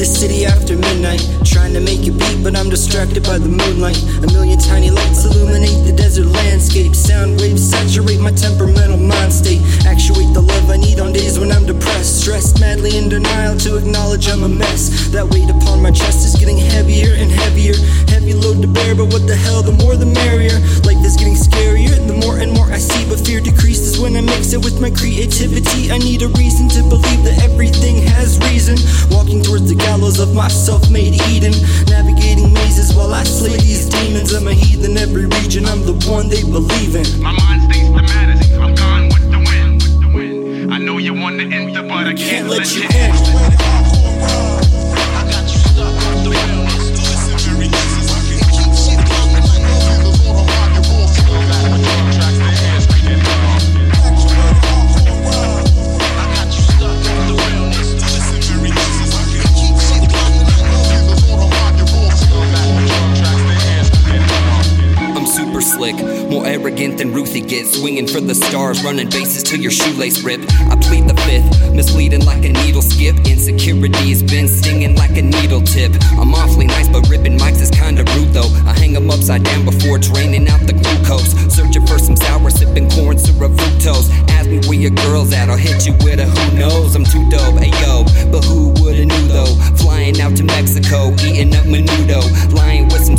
the city after midnight. Trying to make a beat, but I'm distracted by the moonlight. A million tiny lights illuminate the desert landscape. Sound waves saturate my temperamental mind state. Actuate the love I need on days when I'm depressed. Stressed madly in denial to acknowledge I'm a mess. That weight upon my chest is getting heavier and heavier. Heavy load to bear, but what the hell, the more the merrier. Life is getting scarier, the more and more I see. But fear decreases when I mix it with my creativity. I need a reason to believe that everything reason. Walking towards the gallows of my self made Eden. Navigating mazes while I slay these demons. I'm a heathen every region, I'm the one they believe in. My mind stays thematic. I'm gone with the wind. With the wind. I know you want to enter, but I can't, Can't let you in. in. Slick, more arrogant than Ruthie gets. Swinging for the stars, running bases till your shoelace rip. I plead the fifth, misleading like a needle skip. Insecurity's been stinging like a needle tip. I'm awfully nice, but ripping mics is kinda rude though. I hang 'em upside down before draining out the glucose. Searching for some sour, sipping corn syrup fructose. Ask me where your girl's at, I'll hit you with a who knows. I'm too dope, ayo, but who would've knew though? Flying out to Mexico, eating up menudo. Lying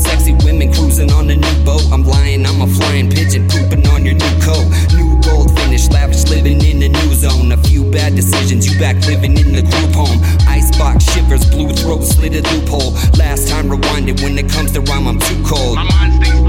sexy women, cruising on a new boat. I'm lying, I'm a flying pigeon, pooping on your new coat. New gold finish, lavish living in the new zone. A few bad decisions, you back living in the group home. Icebox shivers, blue throat, slit a loophole. Last time rewinded, when it comes to rhyme, I'm too cold. My mind stays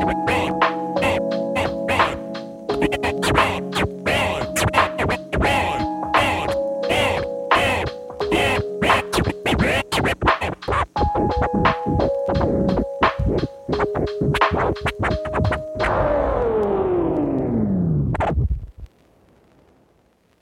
Right.